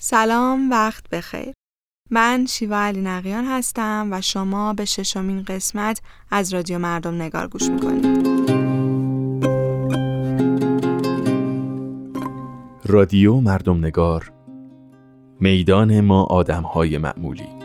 سلام وقت بخیر. من شیوا علی نقیان هستم و شما به ششمین قسمت از رادیو مردم نگار گوش می‌کنید. رادیو مردم نگار میدان ما آدم های معمولی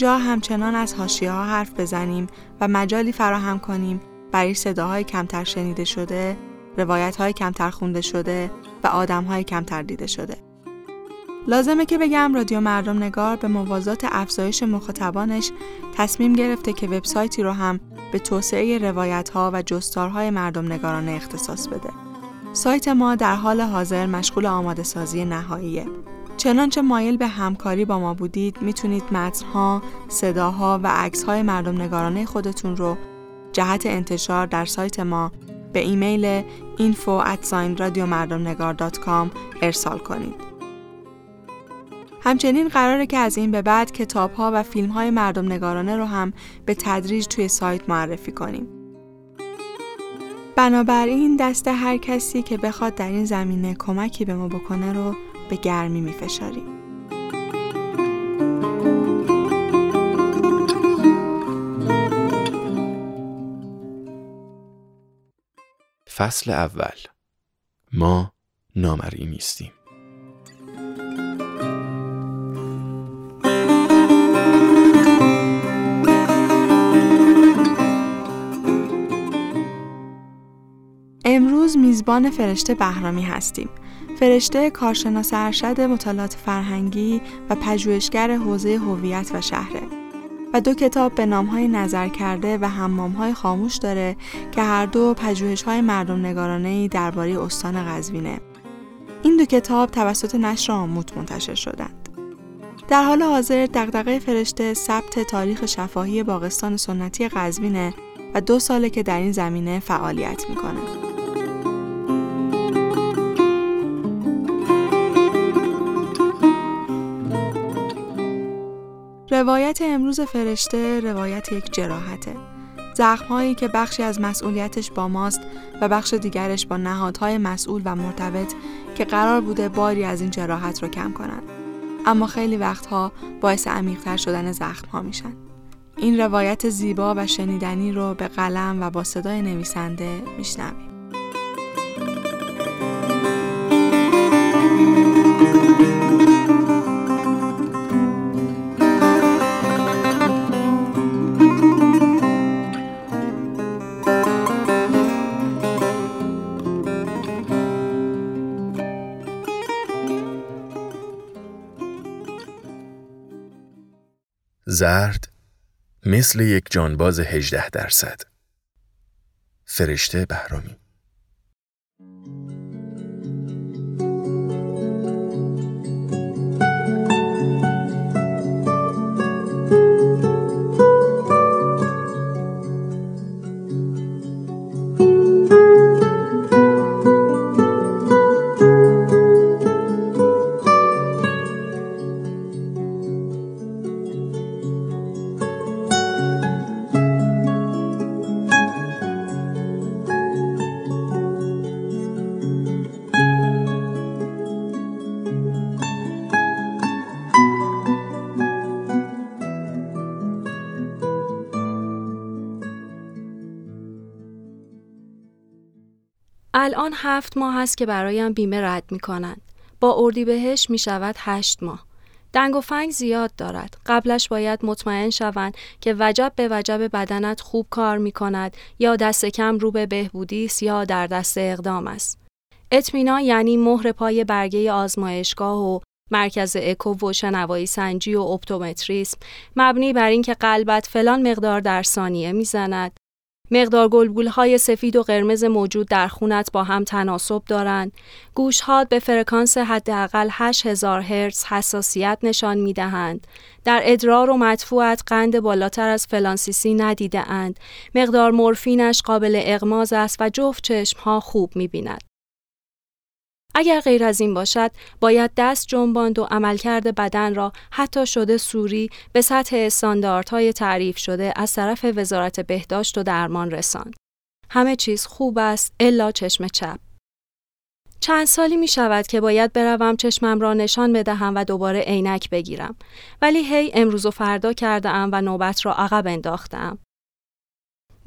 اینجا همچنان از حاشیه ها حرف بزنیم و مجالی فراهم کنیم برای صداهای کمتر شنیده شده، روایت های کمتر خونده شده و آدم های کمتر دیده شده. لازمه که بگم رادیو مردم نگار به موازات افزایش مخاطبانش تصمیم گرفته که وبسایتی رو هم به توسعه روایت ها و جستارهای مردم نگارانه اختصاص بده. سایت ما در حال حاضر مشغول آماده سازی نهاییه چنانچه مایل به همکاری با ما بودید می‌تونید متنها، صداها و عکسهای مردم نگارانه خودتون رو جهت انتشار در سایت ما به ایمیل info ارسال کنید. همچنین قراره که از این به بعد کتاب ها و فیلم های مردم نگارانه رو هم به تدریج توی سایت معرفی کنیم. بنابراین دست هر کسی که بخواد در این زمینه کمکی به ما بکنه رو به گرمی میفشاریم. فصل اول. ما نامری نیستیم. امروز میزبان فرشته بهرامی هستیم. فرشته کارشناس ارشد مطالعات فرهنگی و پژوهشگر حوزه هویت و شهره و دو کتاب به نامهای نظر کرده و حمامهای خاموش داره که هر دو پژوهش‌های مردم نگارانه درباره استان قزوینه. این دو کتاب توسط نشر آموت منتشر شدند. در حال حاضر دغدغه فرشته ثبت تاریخ شفاهی باغستان سنتی قزوینه و دو ساله که در این زمینه فعالیت می‌کنه. روایت امروز فرشته روایت یک جراحته. زخمهایی که بخشی از مسئولیتش با ماست و بخش دیگرش با نهادهای مسئول و مرتبط که قرار بوده باری از این جراحت رو کم کنند. اما خیلی وقتها باعث عمیقتر شدن زخمها میشن. این روایت زیبا و شنیدنی رو به قلم و با صدای نویسنده میشنویم. زرد مثل یک جانباز هجده درصد. فرشته بهرامی. هست که برایم بیمه رد می کنند. با اردیبهشت می شود هشت ماه. دنگ و فنگ زیاد دارد. قبلش باید مطمئن شوند که وجب به وجب بدنت خوب کار می کند یا دست کم رو به بهبودی یا در دست اقدام است. اطمینان یعنی مهر پای برگه آزمایشگاه و مرکز اکو و شنوایی سنجی و اپتومتریسم مبنی بر اینکه قلبت فلان مقدار در ثانیه می‌زند مقدار گلبول های سفید و قرمز موجود در خونت با هم تناسب دارند. گوشهات به فرکانس حداقل 8000 هرتز حساسیت نشان می دهند. در ادرار و مدفوعت قند بالاتر از فلان سی سی ندیده اند. مقدار مورفینش قابل اغماض است و جفت چشم ها خوب می بیند. اگر غیر از این باشد باید دست جنباند و عملکرد بدن را حتی شده سوری به سطح استانداردهای تعریف شده از طرف وزارت بهداشت و درمان رساند. همه چیز خوب است الا چشم چپ. چند سالی می شود که باید بروم چشمم را نشان بدهم و دوباره عینک بگیرم ولی هی امروز و فردا کرده ام و نوبت را عقب انداختم.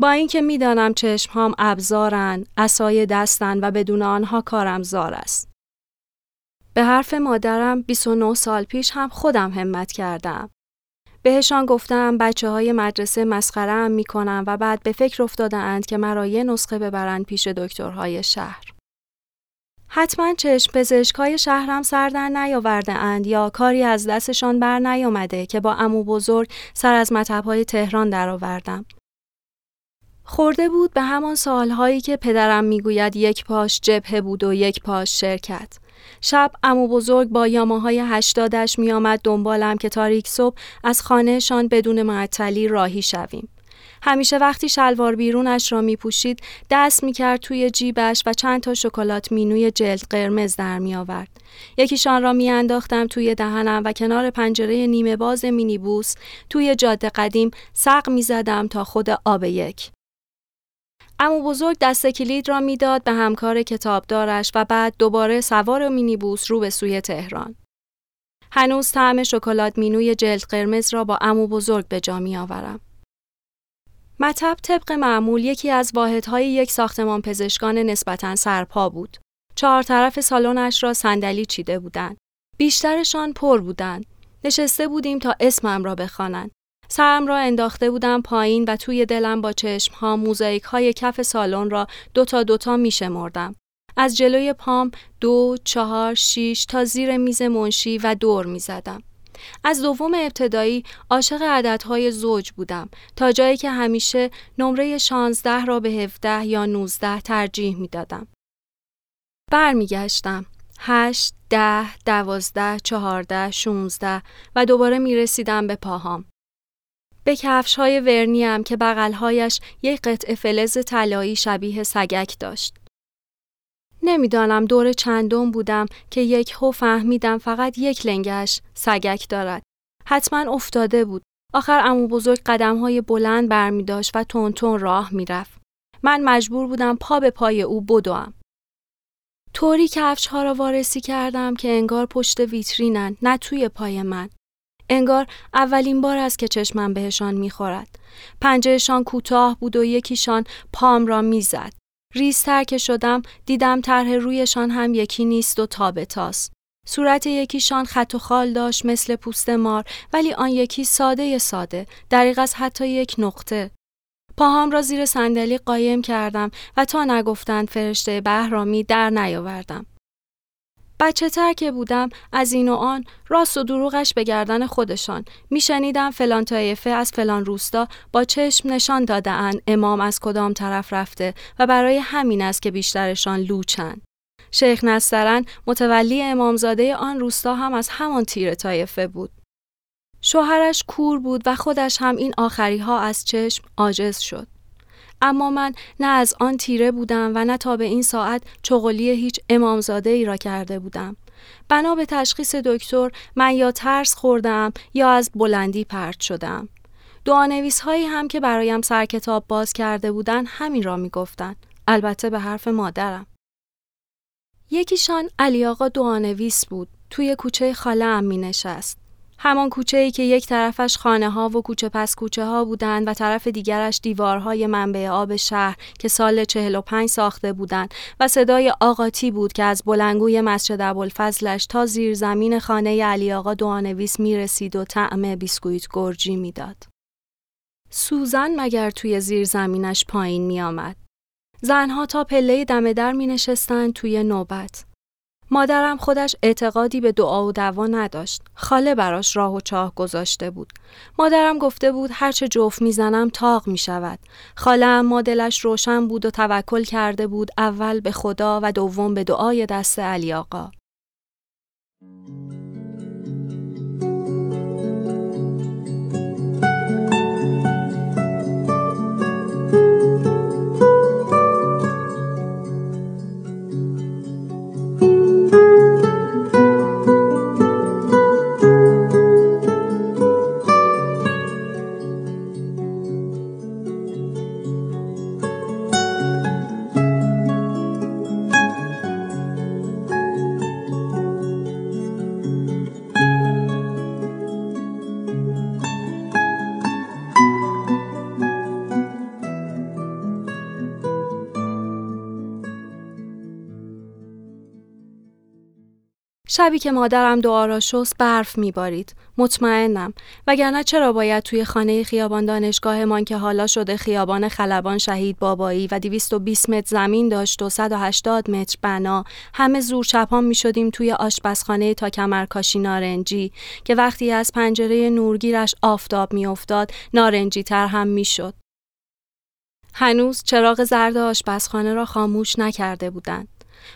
با اینکه می‌دانم چشمهام ابزارن، اسای دستن و بدون آنها کارم زار است. به حرف مادرم 29 سال پیش هم خودم همت کردم. بهشان گفتم بچه های مدرسه مسخره هم می کنم و بعد به فکر افتاده اند که مرا یه نسخه ببرند پیش دکترهای شهر. حتما چشم پزشکای شهرم سردن نیاورده اند یا کاری از دستشان بر نیامده که با امو بزرگ سر از مطبهای تهران درآوردم. خورده بود به همان سالهایی که پدرم می‌گوید یک پاش جبهه بود و یک پاش شرکت. شب امو بزرگ با یاماهای هشتادش میآمد دنبالم که تاریک صبح از خانهشان بدون معطلی راهی شویم. همیشه وقتی شلوار بیرونش را می پوشید دست می کرد توی جیبش و چند تا شکلات مینوی جلد قرمز در می آورد. یکیشان را می انداختم توی دهنم و کنار پنجره نیمه باز مینیبوس توی جاده قدیم سق می زدم تا خود آب یک. امو بزرگ دست کلید را می‌داد به همکار کتابدارش و بعد دوباره سوار مینیبوس رو به سوی تهران. هنوز طعم شکلات مینوی جلد قرمز را با امو بزرگ به جا می آورم. مطب طبق معمول یکی از واحدهای یک ساختمان پزشکان نسبتا سرپا بود. چهار طرف سالنش را صندلی چیده بودند. بیشترشان پر بودند. نشسته بودیم تا اسمم را بخوانند. سرم را انداخته بودم پایین و توی دلم با چشم ها موزاییک های کف سالن را دوتا دوتا می شمردم. از جلوی پام دو، چهار، شیش تا زیر میز منشی و دور می زدم. از دوم ابتدایی عاشق عددهای زوج بودم تا جایی که همیشه نمره 16 را به 17 یا 19 ترجیح می دادم. برمیگشتم. هشت، ده، دوازده، چهارده، شونزده و دوباره می رسیدم به پاهام. به کفش های ورنی هم که بغلهایش یک قطع فلز طلایی شبیه سگک داشت. نمی‌دانم دور چندم بودم که یک هو فهمیدم فقط یک لنگش سگک دارد. حتما افتاده بود. آخر امو بزرگ قدم های بلند برمی داشت و تون راه می‌رفت. من مجبور بودم پا به پای او بدوم. طوری کفش ها را وارسی کردم که انگار پشت ویترینن نه توی پای من. انگار اولین بار است که چشمم بهشان می‌خورد. پنجهشان کوتاه بود و یکیشان پام را می‌زد. ریزتر که شدم دیدم طرح رویشان هم یکی نیست و تابه تاست. صورت یکیشان خط و خال داشت مثل پوست مار ولی آن یکی ساده ساده دریغ از حتی یک نقطه. پاهام را زیر صندلی قایم کردم و تا نگفتند فرشته بهرامی در نیاوردم. بچه تر که بودم از این و آن راست و دروغش به گردن خودشان میشنیدم فلان طایفه از فلان روستا با چشم نشان داده امام از کدام طرف رفته و برای همین است که بیشترشان لوچن. شیخ نسترن متولی امامزاده آن روستا هم از همان تیر طایفه بود. شوهرش کور بود و خودش هم این آخری ها از چشم عاجز شد. اما من نه از آن تیره بودم و نه تا به این ساعت چغلی هیچ امامزاده ای را کرده بودم. بنا به تشخیص دکتر من یا ترس خوردم یا از بلندی پرت شدم. دعانویس هایی هم که برایم سر کتاب باز کرده بودند همین را می گفتن. البته به حرف مادرم. یکیشان علی آقا دعانویس بود. توی کوچه خاله هم می نشست. همان کوچه ای که یک طرفش خانه ها و کوچه پس کوچه ها بودند و طرف دیگرش دیوارهای منبع آب شهر که سال 45 ساخته بودند و صدای آقاتی بود که از بلنگوی مسجد ابوالفضلش تا زیر زمین خانه علی آقا دوانویس می رسید و طعم بیسکویت گرجی می‌داد. سوزن مگر توی زیر زمینش پایین می آمد. زنها تا پله دم در می نشستند توی نوبت. مادرم خودش اعتقادی به دعا و دوا نداشت. خاله براش راه و چاه گذاشته بود. مادرم گفته بود هرچه جفت می‌زنم تاق می شود. خاله دلش روشن بود و توکل کرده بود اول به خدا و دوم به دعای دست علی آقا. شبی که مادرم دعا را شست برف میبارید مطمئنم وگرنه چرا باید توی خانه خیابان دانشگاهمان که حالا شده خیابان خلبان شهید بابایی و 220 متر زمین داشت و 180 متر بنا همه زور چپان می شدیم توی آشپزخانه تا کمرکاشی نارنجی که وقتی از پنجره نورگیرش آفتاب میافتاد نارنجی تر هم می شد. هنوز چراغ زرد آشپزخانه را خاموش نکرده بودند.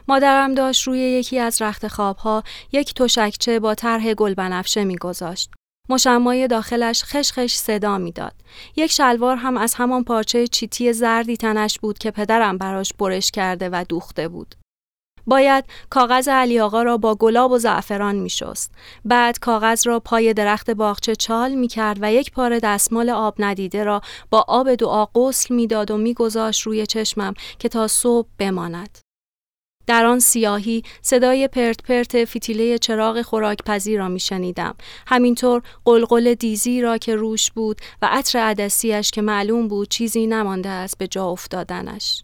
مادرم داشت روی یکی از رخت خوابها یک تشکچه با طرح گل بنفشه میگذاشت. مشمای داخلش خشخش صدا می‌داد. یک شلوار هم از همان پارچه چیتی زردی تنش بود که پدرم براش برش کرده و دوخته بود. باید کاغذ علی آقا را با گلاب و زعفران می شست. بعد کاغذ را پای درخت باغچه چال می کرد و یک پاره دستمال آب ندیده را با آب دعا غسل می داد و می گذاشت روی چشمم که تا صبح بماند. در آن سیاهی صدای پرت پرت فیتیله چراغ خوراکپزی را می شنیدم. همینطور قلقل دیزی را که روش بود و عطر عدسیش که معلوم بود چیزی نمانده است به جا افتادنش.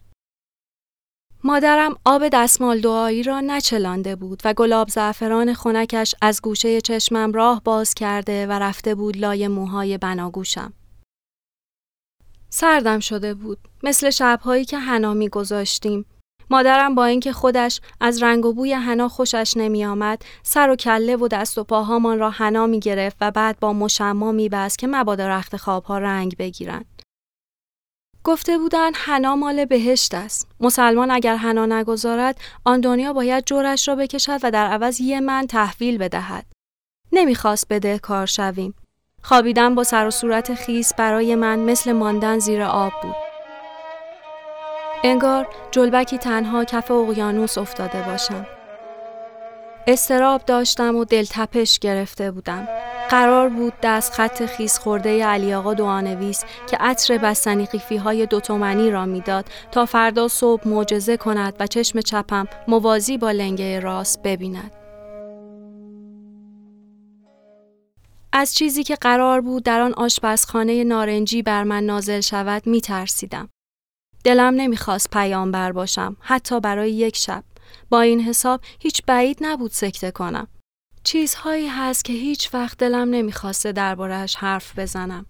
مادرم آب دستمال دعایی را نچلانده بود و گلاب زعفران خونکش از گوشه چشمم راه باز کرده و رفته بود لای موهای بناگوشم. سردم شده بود مثل شبهایی که حنا می گذاشتیم مادرم با اینکه خودش از رنگ و بوی حنا خوشش نمی آمد سر و کله و دست و پاهامان را حنا می گرفت و بعد با مشما می بست که مبادا رخت خوابها رنگ بگیرند. گفته بودند حنا مال بهشت است. مسلمان اگر حنا نگذارد آن دنیا باید جورش را بکشد و در عوض یه من تحویل بدهد. نمی‌خواست بده کار شویم. خوابیدن با سر و صورت خیس برای من مثل ماندن زیر آب بود. انگار جلبکی تنها کف اقیانوس افتاده باشم. استراب داشتم و دلتپش گرفته بودم. قرار بود دست خط خیس خورده علی آقا دوانویس که عطر بستنی قیفی های دوتومنی را می‌داد تا فردا صبح معجزه کند و چشم چپم موازی با لنگه راست ببیند. از چیزی که قرار بود در آن آشپزخانه نارنجی بر من نازل شود می ترسیدم. دلم نمی‌خواست پیامبر باشم حتی برای یک شب. با این حساب هیچ بعید نبود سکته کنم. چیزهایی هست که هیچ وقت دلم نمی‌خواسته دربارهش حرف بزنم.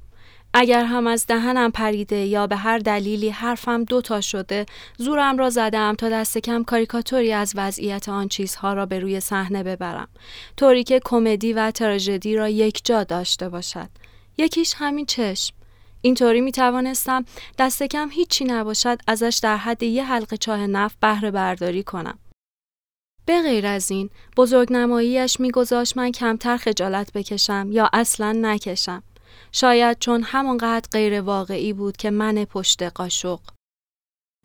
اگر هم از دهنم پریده یا به هر دلیلی حرفم دوتا شده زورم را زدم تا دست کم کاریکاتوری از وضعیت آن چیزها را به روی صحنه ببرم. طوری که کمدی و تراژدی را یک جا داشته باشد. یکیش همین چشم. اینطوری می توانستم دست کم هیچی نباشد ازش در حد یه حلقه چاه نفت بهره برداری کنم. به غیر از این بزرگ نماییش میگذاشت من کمتر خجالت بکشم یا اصلا نکشم. شاید چون همانقدر غیر واقعی بود که من پشت قاشق.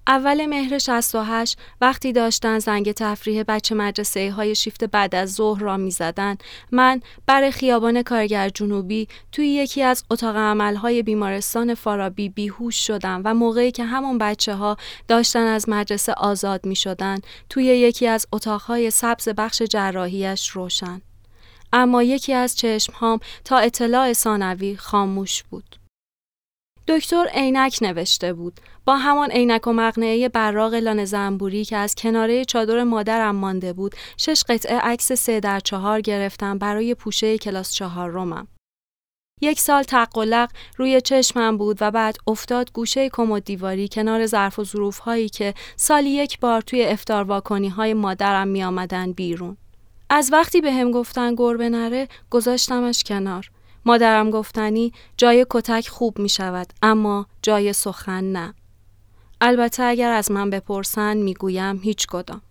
اول مهر 68 وقتی داشتن زنگ تفریح بچه مدرسه های شیفت بعد از ظهر را می زدن، من بر خیابان کارگر جنوبی توی یکی از اتاق های بیمارستان فارابی بیهوش شدم و موقعی که همون بچه ها داشتن از مدرسه آزاد می شدن توی یکی از اتاقهای سبز بخش جراحیش روشن. اما یکی از چشمهام تا اطلاع ثانوی خاموش بود. دکتر عینک نوشته بود با همان عینک و مقنعه براق لانه زنبوری که از کناره چادر مادرم مانده بود شش قطعه عکس سه در چهار گرفتم برای پوشه کلاس چهار رومم. یک سال تقلق روی چشمم بود و بعد افتاد گوشه کمد دیواری کنار ظرف و ظروف هایی که سالی یک بار توی افتار واکنی های مادرم می آمدن بیرون. از وقتی به هم گفتن گربه نره گذاشتمش کنار. مادرم گفتنی جای کتک خوب می شود اما جای سخن نه. البته اگر از من بپرسن می‌گویم هیچ کدام.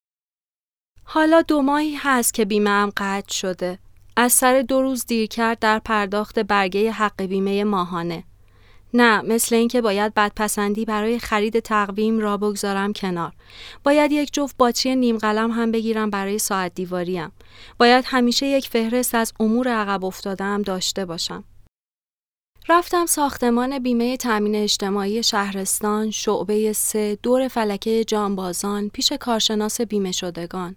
حالا دو ماهی هست که بیمه هم قطع شده. از سر دو روز دیر کرد در پرداخت برگه حق بیمه ماهانه. نه مثل اینکه باید بدپسندی برای خرید تقویم را بگذارم کنار. باید یک جفت باچی نیم قلم هم بگیرم برای ساعت دیواریم. باید همیشه یک فهرست از امور عقب افتادم داشته باشم. رفتم ساختمان بیمه تامین اجتماعی شهرستان شعبه سه دور فلکه جانبازان پیش کارشناس بیمه شدگان.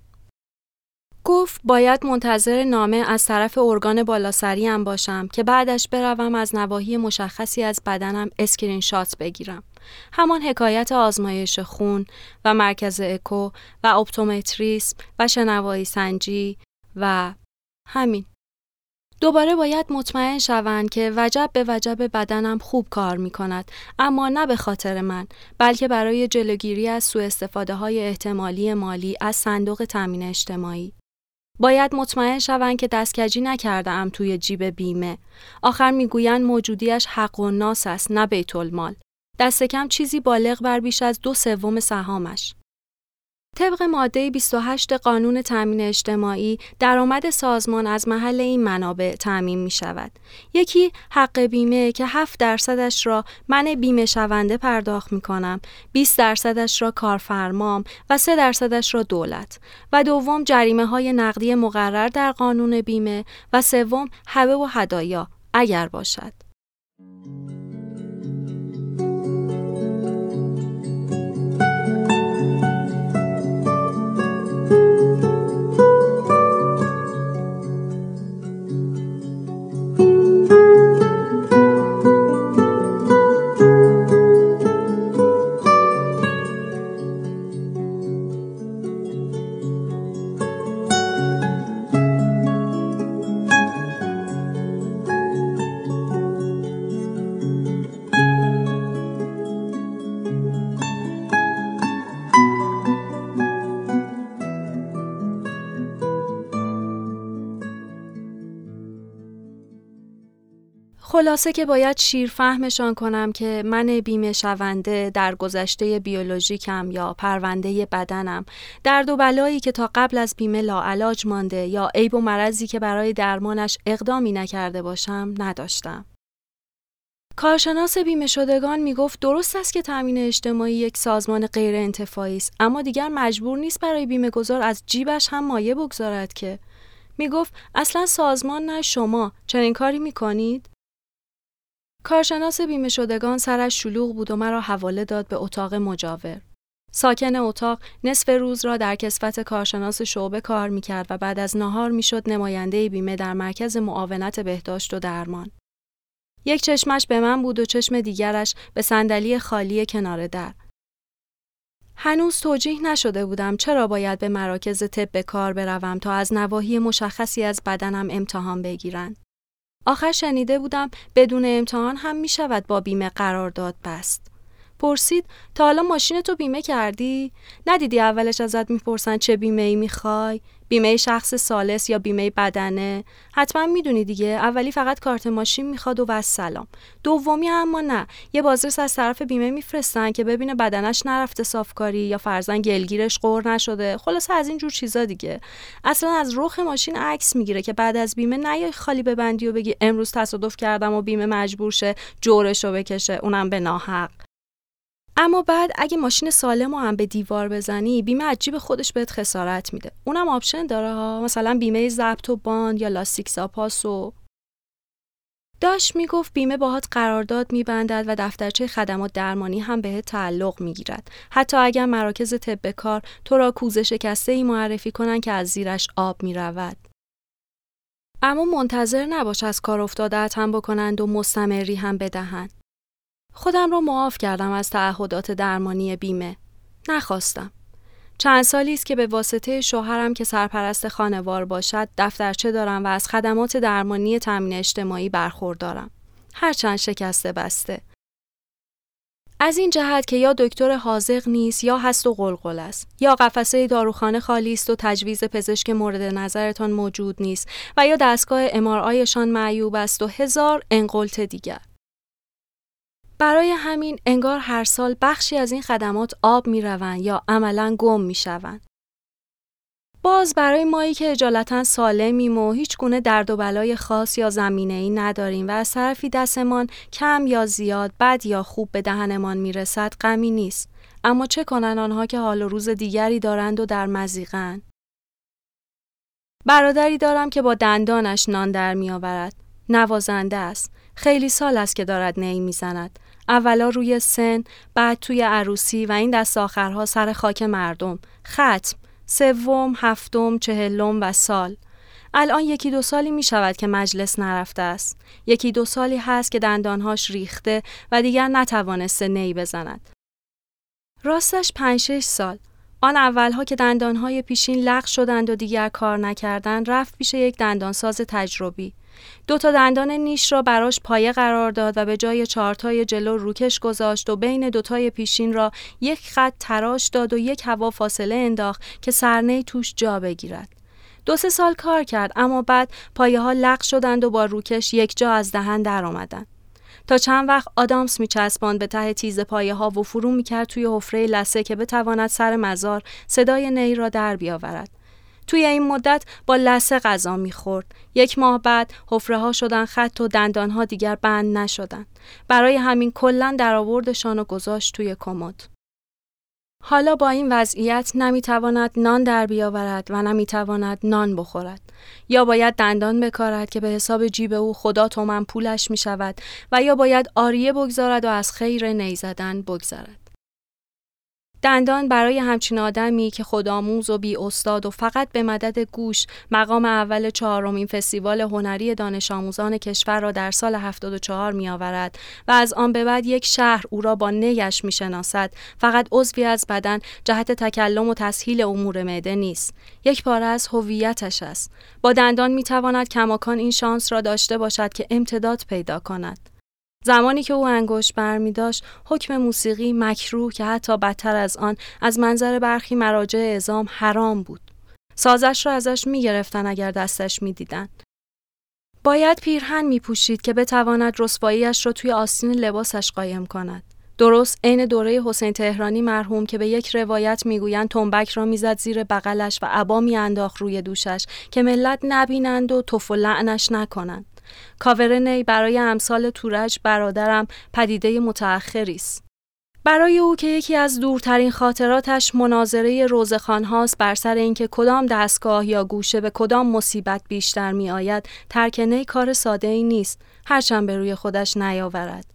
گفت باید منتظر نامه از طرف ارگان بالاسری هم باشم که بعدش بروم از نواحی مشخصی از بدنم اسکرین شات بگیرم. همان حکایت آزمایش خون و مرکز اکو و اپتومتریسم و شنوایی سنجی و همین. دوباره باید مطمئن شوند که وجب به وجب بدنم خوب کار می کند اما نه به خاطر من بلکه برای جلوگیری از سوء استفاده های احتمالی مالی از صندوق تامین اجتماعی باید مطمئن شوند که دستکجی نکرده ام توی جیب بیمه. آخر می‌گویند موجودیش حق و ناس است نه بیت المال. دست کم چیزی بالغ بر بیش از دو سوم سهامش. طبق ماده 28 قانون تامین اجتماعی درآمد سازمان از محل این منابع تامین می شود. یکی حق بیمه که 7 درصدش را من بیمه شونده پرداخت می کنم، 20 درصدش را کارفرمام و 3 درصدش را دولت و دوم جریمه های نقدی مقرر در قانون بیمه و سوم هبه و هدایا اگر باشد. خلاصه که باید شیر فهمشان کنم که من بیمه شونده در گذشته بیولوژیکم یا پرونده بدنم درد و بلایی که تا قبل از بیمه لاعلاج مانده یا عیب و مرضی که برای درمانش اقدامی نکرده باشم نداشتم. کارشناس بیمه شدگان می گفت درست است که تامین اجتماعی یک سازمان غیر انتفاعی است اما دیگر مجبور نیست برای بیمه گذار از جیبش هم مایه بگذارد که می گفت اصلا سازمان نه شما چنین کاری می کنید؟ کارشناس بیمه شدگان سرش شلوغ بود و مرا حواله داد به اتاق مجاور. ساکن اتاق نصف روز را در کسفت کارشناس شعبه کار می کرد و بعد از نهار می شد نماینده بیمه در مرکز معاونت بهداشت و درمان. یک چشمش به من بود و چشم دیگرش به صندلی خالی کنار در. هنوز توجیه نشده بودم چرا باید به مراکز طب کار بروم تا از نواحی مشخصی از بدنم امتحان بگیرند. آخر شنیده بودم بدون امتحان هم می شود با بیمه قرارداد بست. پرسید تا حالا ماشین تو بیمه کردی؟ ندیدی اولش ازت می‌پرسن چه بیمه ای می‌خوای؟ بیمه شخص سالس یا بیمه بدنه. حتما می‌دونی دیگه. اولی فقط کارت ماشین می‌خواد و سلام. دومی اما نه. یه بازرس از طرف بیمه میفرستن که ببینه بدنش نرفته صافکاری یا فرزن گلگیرش قور نشده. خلاصه از این جور چیزا دیگه. اصلا از رخ ماشین عکس می‌گیره که بعد از بیمه نیای خالی ببندی و بگی امروز تصادف کردم و بیمه مجبور شه جورش رو بکشه. اونم به ناحق. اما بعد اگه ماشین سالم هم به دیوار بزنی بیمه عجیب خودش بهت خسارت میده. اونم آپشن داره ها. مثلا بیمه ضبط و باند یا لاستیک زاپاس و داشت می‌گفت بیمه باهات قرارداد میبندد و دفترچه خدمات درمانی هم بهت تعلق می‌گیرد. حتی اگر مراکز طب کار تو را کوزه شکسته ای معرفی کنن که از زیرش آب می‌رود. اما منتظر نباش از کار افتاده هم بکنند و مستمری هم بدهند. خودم را معاف کردم از تعهدات درمانی بیمه. نخواستم. چند سالی است که به واسطه شوهرم که سرپرست خانوار باشد دفترچه دارم و از خدمات درمانی تامین اجتماعی برخوردارم. هرچند شکسته بسته. از این جهت که یا دکتر حاضق نیست یا هست و قلقل است یا قفسه داروخانه خالی است و تجویز پزشک مورد نظرتان موجود نیست و یا دستگاه امارآیشان معیوب است و هزار انقلت دیگر برای همین انگار هر سال بخشی از این خدمات آب می روند یا عملا گم می شوند. باز برای مایی که اجالتا سالمیم و هیچ گونه درد و بلای خاص یا زمینه ای نداریم و از طرفی دستمان کم یا زیاد بد یا خوب به دهنمان می‌رسد غمی نیست. اما چه کنن آنها که حال و روز دیگری دارند و در مزیقن برادری دارم که با دندانش نان در میآورد. نوازنده است. خیلی سال است که دارد نی می‌زند. اولا روی سن بعد توی عروسی و این دست آخرها سر خاک مردم ختم سوم، هفتم، چهلم و سال. الان یکی دو سالی می شود که مجلس نرفته است. یکی دو سالی هست که دندانهاش ریخته و دیگر نتوانسته نی بزند. راستش پنج شش سال. آن اولها که دندانهای پیشین لغ شدند و دیگر کار نکردند رفت پیش یک دندانساز تجربی. دو تا دندان نیش را براش پایه قرار داد و به جای چارتای جلو روکش گذاشت و بین دوتای پیشین را یک خط تراش داد و یک هوا فاصله انداخت که سرنه توش جا بگیرد. دو سه سال کار کرد اما بعد پایه ها لق شدند و با روکش یک جا از دهن در آمدند. تا چند وقت آدامس می چسباند به ته تیز پایه ها و فرو می کرد توی حفره لسه که بتواند سر مزار صدای نی را در بیاورد. توی این مدت با لسه غذا می‌خورد. یک ماه بعد حفره ها شدن خط و دندان ها دیگر بند نشدن. برای همین کلا در آوردشان و گذاشت توی کمد. حالا با این وضعیت نمی‌تواند نان در بیاورد و نمی‌تواند نان بخورد یا باید دندان بکارد که به حساب جیب او خدا تومن پولش می شود و یا باید آریه بگذارد و از خیر نیزدن بگذارد. دندان برای همچین آدمی که خودآموز و بی استاد و فقط به مدد گوش مقام اول چهارمین فستیوال هنری دانش آموزان کشور را در سال 74 می آورد و از آن به بعد یک شهر او را با نیش می شناسد فقط عضوی از بدن جهت تکلم و تسهیل امور معده نیست. یک پاره از هویتش است. با دندان می تواند کماکان این شانس را داشته باشد که امتداد پیدا کند. زمانی که او انگشت برمی داشت حکم موسیقی مکروه که حتی بدتر از آن از منظر برخی مراجع اعزام حرام بود. سازش را ازش می گرفتن اگر دستش می دیدن. باید پیرهن می پوشید که بتواند رسواییش را توی آستین لباسش قایم کند. درست عین دوره حسین تهرانی مرحوم که به یک روایت می‌گویند تنبک را می‌زد زیر بغلش و عبا میانداخت روی دوشش که ملت نبینند و توف و لعنش نکنند. کاور نی برای امثال تورج برادرم پدیده متأخری است. برای او که یکی از دورترین خاطراتش مناظره روزخان هاست بر سر اینکه کدام دستگاه یا گوشه به کدام مصیبت بیشتر می آید ترک نی کار ساده ای نیست هرچند به روی خودش نیاورد.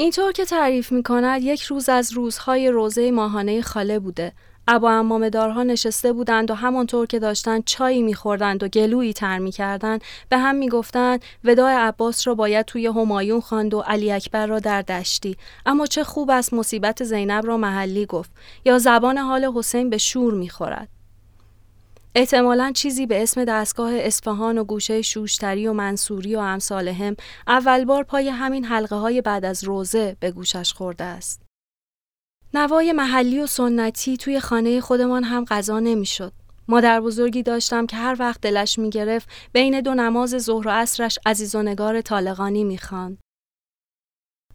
اینطور که تعریف می کند یک روز از روزهای روزه ماهانه خاله بوده. ابا امامدارها نشسته بودند و همانطور که داشتند چایی میخوردند و گلویی تر می‌کردند به هم می‌گفتند وداع عباس را باید توی همایون خواند و علی اکبر را در دشتی. اما چه خوب است مصیبت زینب را محلی گفت. یا زبان حال حسین به شور می‌خورد. احتمالا چیزی به اسم دستگاه اصفهان و گوشه شوشتری و منصوری و امثال هم اول بار پای همین حلقه های بعد از روزه به گوشش خورده است. نوای محلی و سنتی توی خانه خودمان هم غذا نمی‌شد. مادر بزرگی داشتم که هر وقت دلش می گرفت بین دو نماز ظهر و عصرش عزیز و نگار طالقانی می خان.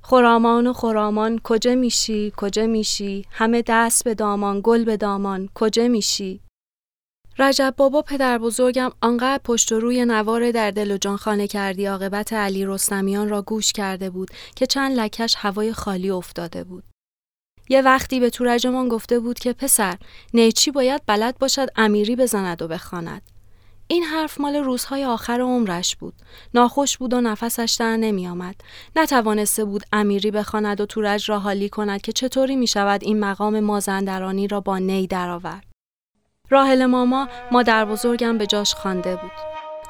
خرامان و خرامان کجا میشی کجا میشی همه دست به دامان گل به دامان کجا میشی رجب بابا پدر بزرگم آنقدر پشت و روی نوار در دل و جان خانه کردی عاقبت علی رستمیان را گوش کرده بود که چند لکش هوای خالی افتاده بود. یه وقتی به تورجمان گفته بود که پسر نیچی باید بلد باشد امیری بزند و بخواند. این حرف مال روزهای آخر عمرش بود. ناخوش بود و نفسش در نمی آمد. نتوانسته بود امیری بخواند و تورج را حالی کند که چطوری می شود این مقام مازندرانی را با نی درآورد. راهل ماما مادر بزرگم به جاش خوانده بود.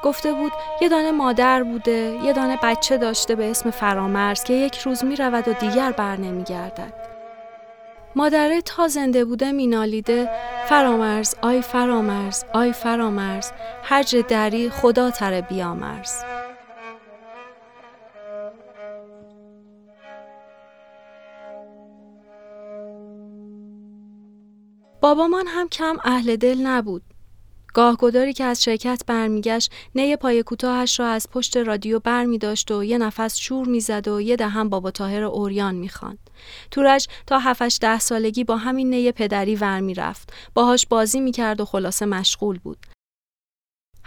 گفته بود یه دانه مادر بوده، یه دانه بچه داشته به اسم فرامرز که یک روز می رود و دیگر بر نمی گردد. مادره تا زنده بوده مینالیده فرامرز آی فرامرز آی فرامرز هر دری خدا تره بیامرز بابامان هم کم اهل دل نبود گاهگداری که از شرکت برمیگشت نی پای کوتاهش را از پشت رادیو بر می داشت و یه نفس شور می‌زد و یه دهم بابا تاهر اوریان می‌خواند. تورج تا هفتش ده سالگی با همین نی پدری ور می‌رفت. باهاش بازی می‌کرد و خلاصه مشغول بود.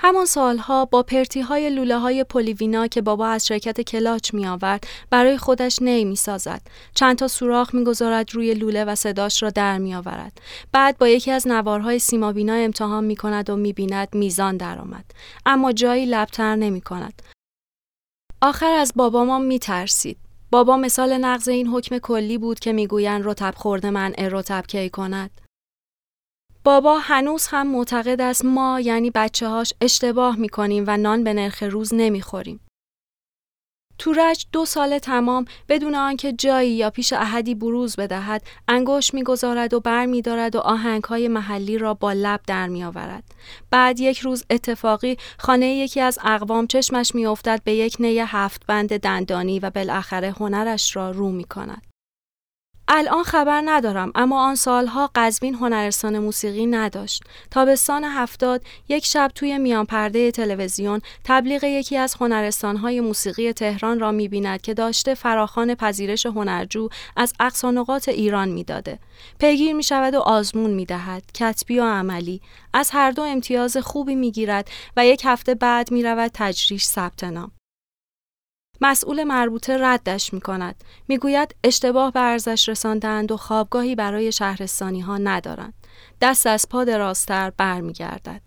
همان سالها با پرتی های لوله های پولیوینا که بابا از شرکت کلاچ می آورد برای خودش نی می سازد. چند تا سوراخ می گذارد روی لوله و صداش را در می آورد. بعد با یکی از نوارهای سیمابینا امتحان می کند و می بیند میزان درآمد. اما جایی لبتر نمی کند. آخر از بابا ما می ترسید. بابا مثال نقض این حکم کلی بود که می‌گویند رتب خورده من رتب کی کند. بابا هنوز هم معتقد است ما یعنی بچه هاش اشتباه می‌کنیم و نان به نرخ روز نمی‌خوریم. تورج دو سال تمام بدون آنکه جایی یا پیش احدی بروز بدهد انگوش می‌گذارد و بر میدارد و آهنگ های محلی را با لب در میآورد بعد یک روز اتفاقی خانه یکی از اقوام چشمش میافتد به یک نی هفت بند دندانی و بالاخره هنرش را رو می کند. الان خبر ندارم اما آن سالها قزوین هنرستان موسیقی نداشت. تابستان هفتاد یک شب توی میان پرده تلویزیون تبلیغ یکی از هنرستانهای موسیقی تهران را می‌بیند که داشته فراخان پذیرش هنرجو از اقصانقات ایران می‌داده. پیگیر می شود و آزمون می دهد. کتبی و عملی. از هر دو امتیاز خوبی می گیرد و یک هفته بعد می رود تجریش ثبت نام. مسئول مربوطه ردش می کند. می گوید اشتباه به ارزش رساندند و خوابگاهی برای شهرستانی ها ندارند. دست از پا دراستر برمیگردد.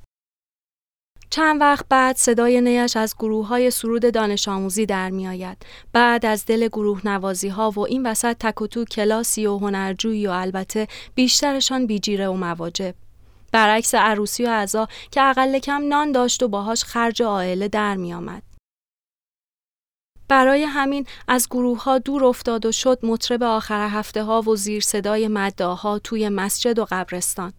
چند وقت بعد صدای نیش از گروه های سرود دانش آموزی در می آید. بعد از دل گروه نوازی ها و این وسط تک کلاسی و هنرجویی و البته بیشترشان بیجیره و مواجب. برعکس عروسی و اعضا که اقل کم نان داشت و باهاش خرج عائله در می آمد. برای همین از گروه ها دور افتاد و شد مطرب آخر هفته ها و زیر صدای مداها توی مسجد و قبرستان.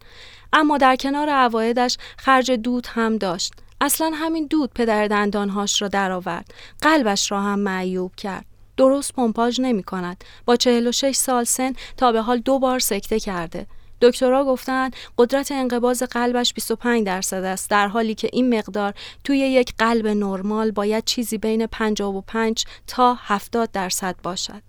اما در کنار عوایدش خرج دود هم داشت. اصلا همین دود پدر دندانهاش را درآورد. قلبش را هم معیوب کرد. درست پمپاژ نمی کند. با 46 سال سن تا به حال دو بار سکته کرده. دکترها گفتن قدرت انقباز قلبش 25 درصد است در حالی که این مقدار توی یک قلب نرمال باید چیزی بین 55 تا 70 درصد باشد.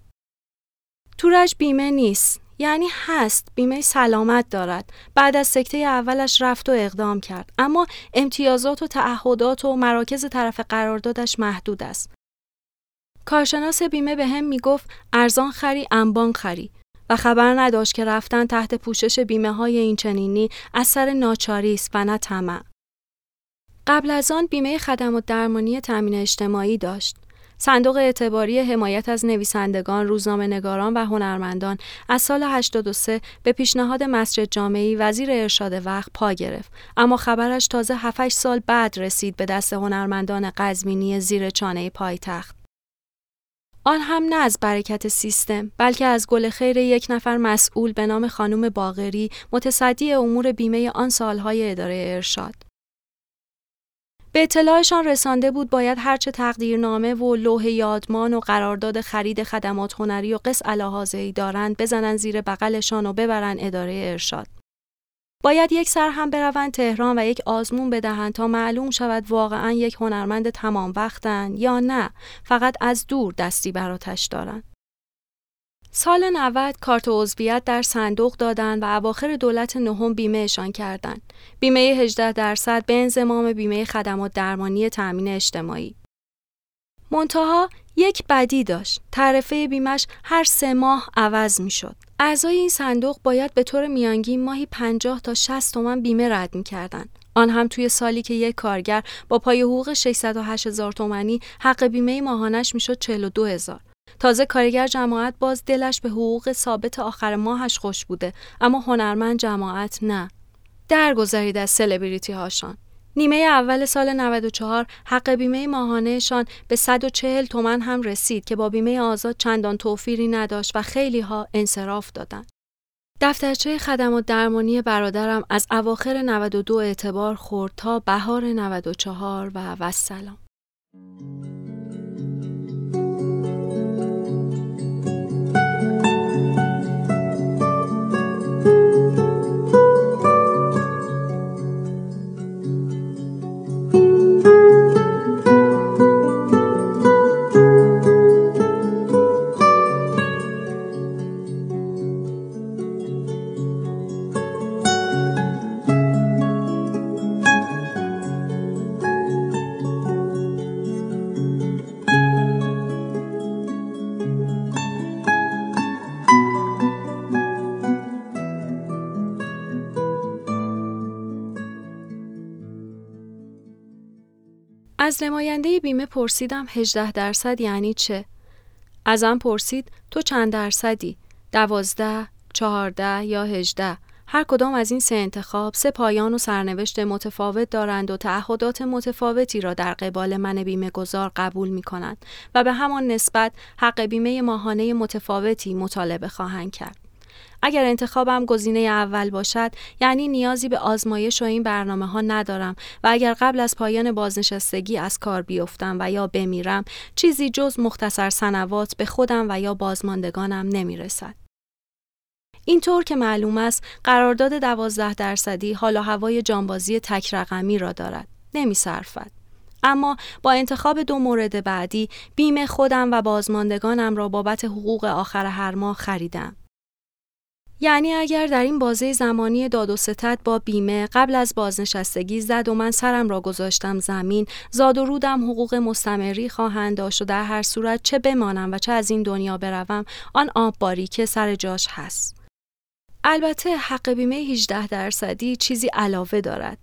تورج بیمه نیست یعنی هست بیمه سلامت دارد. بعد از سکته اولش رفت و اقدام کرد اما امتیازات و تعهدات و مراکز طرف قراردادش محدود است. کارشناس بیمه به هم می‌گفت ارزان خری انبان خری. و خبر نداشت که رفتن تحت پوشش بیمه های این چنینی اثر ناچاری است و نه طمع. قبل از آن بیمه خدمات درمانی تامین اجتماعی داشت. صندوق اعتباری حمایت از نویسندگان، روزنامه نگاران و هنرمندان از سال 83 به پیشنهاد مسجد جامعی وزیر ارشاد وقت پا گرفت اما خبرش تازه 7 سال بعد رسید به دست هنرمندان قزوینی زیر چانه پایتخت. آن هم نه از برکت سیستم بلکه از گل خیر یک نفر مسئول به نام خانم باغری متصدی امور بیمه آن سالهای اداره ارشاد. به اطلاعشان رسانده بود باید هرچه تقدیرنامه و لوح یادمان و قرارداد خرید خدمات هنری و قص ای دارند بزنن زیر بغلشان و ببرن اداره ارشاد. باید یک سر هم بروند تهران و یک آزمون بدهند تا معلوم شود واقعا یک هنرمند تمام وقتن یا نه فقط از دور دستی براتش دارند. سال 90 کارت عضویت در صندوق دادن و اواخر دولت نهم بیمهشان کردند. بیمه 18 درصد به انضمام بیمه خدمات درمانی تأمین اجتماعی. منتها یک بدی داشت. تعرفه بیمش هر سه ماه عوض می شد. اعضای این صندوق باید به طور میانگین ماهی 50 تا 60 تومن بیمه رد می کردن. آن هم توی سالی که یک کارگر با پای حقوق 608 هزار تومنی حق بیمه ماهانش می‌شد 42 هزار. تازه کارگر جماعت باز دلش به حقوق ثابت آخر ماهش خوش بوده اما هنرمند جماعت نه. درگذرید از سلبریتی هاشان. نیمه اول سال 94 حق بیمه ماهانهشان به 140 تومن هم رسید که با بیمه آزاد چندان توفیری نداشت و خیلی ها انصراف دادند. دفترچه خدمات درمانی برادرم از اواخر 92 اعتبار خورد تا بهار 94 و وسلام. نماینده بیمه پرسیدم 18 درصد یعنی چه؟ ازم پرسید تو چند درصدی؟ دوازده، چهارده یا هجده؟ هر کدام از این سه انتخاب سه پایان و سرنوشت متفاوت دارند و تعهدات متفاوتی را در قبال من بیمه گذار قبول می کنند و به همان نسبت حق بیمه ماهانه متفاوتی مطالبه خواهند کرد. اگر انتخابم گزینه اول باشد یعنی نیازی به آزمایش و این برنامه ها ندارم و اگر قبل از پایان بازنشستگی از کار بیفتم و یا بمیرم چیزی جز مختصر سنوات به خودم و یا بازماندگانم نمی‌رسد. اینطور که معلوم است قرارداد دوازده درصدی حالا هوای جانبازی تک رقمی را دارد. نمی صرفد. اما با انتخاب دو مورد بعدی بیم خودم و بازماندگانم را بابت حقوق آخر هر ماه خریدم. یعنی اگر در این بازه زمانی داد و ستت با بیمه قبل از بازنشستگی زد و من سرم را گذاشتم زمین زاد و رودم حقوق مستمری خواهند داشت و در هر صورت چه بمانم و چه از این دنیا بروم آن آب که سر جاش هست. البته حق بیمه 18 درصدی چیزی علاوه دارد.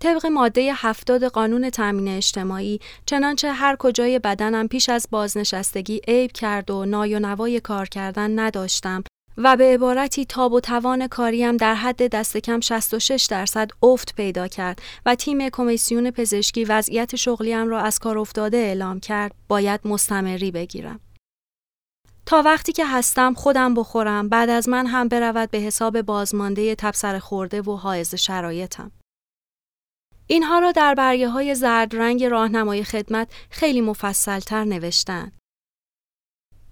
طبق ماده 70 قانون تامین اجتماعی چنانچه هر کجای بدنم پیش از بازنشستگی عیب کرد و نای و نوای کار کردن نداشتم و به عبارتی تاب و توان کاریم در حد دست کم 66 درصد افت پیدا کرد و تیم کمیسیون پزشکی وضعیت شغلیم را از کار افتاده اعلام کرد باید مستمری بگیرم. تا وقتی که هستم خودم بخورم بعد از من هم برود به حساب بازمانده تبسر خورده و حائز شرایطم. اینها را در برگه های زرد رنگ راهنمای خدمت خیلی مفصلتر نوشتن.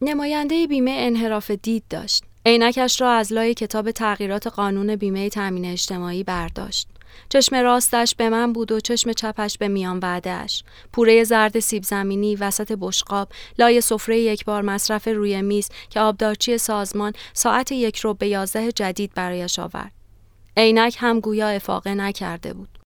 نماینده بیمه انحراف دید داشت. عینکش را از لای کتاب تغییرات قانون بیمه تامین اجتماعی برداشت. چشم راستش به من بود و چشم چپش به میان وعدهش. پوره زرد سیب زمینی وسط بشقاب لای سفره یک بار مصرف روی میز که آبدارچی سازمان ساعت یک رو به یازده جدید برایش آورد. عینک هم گویا افاقه نکرده بود.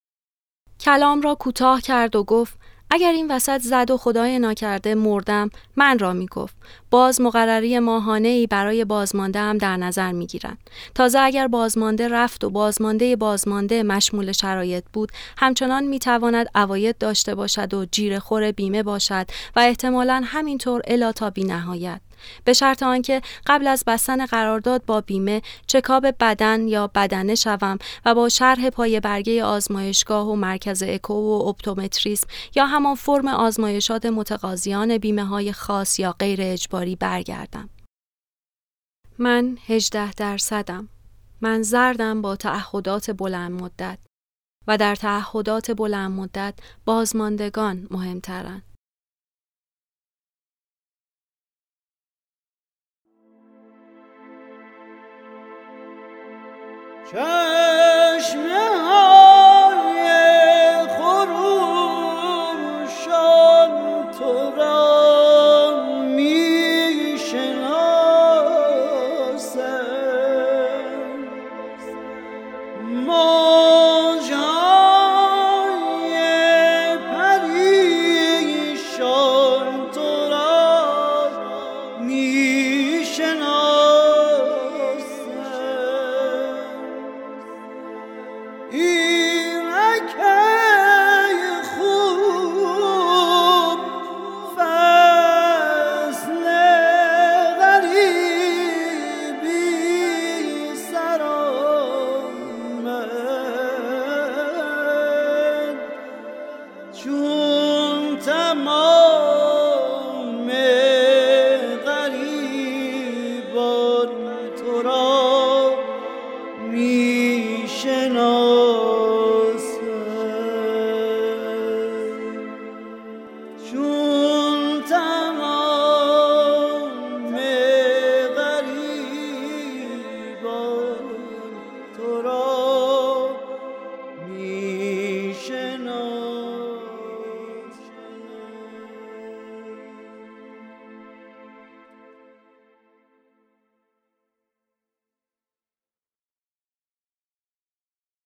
کلام را کوتاه کرد و گفت اگر این وسط زد و خدای ناکرده مردم من را می گفت باز مقرری ماهانه ای برای بازمانده هم در نظر می گیرن. تازه اگر بازمانده رفت و بازمانده بازمانده مشمول شرایط بود همچنان می تواند عواید داشته باشد و جیر خور بیمه باشد و احتمالا همینطور الا تا بی نهایت. به شرط آنکه قبل از بستن قرارداد با بیمه چکاب بدن یا بدنه شوم و با شرح پای برگه آزمایشگاه و مرکز اکو و اپتومتریسم یا همان فرم آزمایشات متقاضیان بیمه های خاص یا غیر اجباری برگردم. من 18 درصدم. من زردم با تعهدات بلند مدت و در تعهدات بلند مدت بازماندگان مهمترند. چشمه های خروشان را تو را می‌شناسم.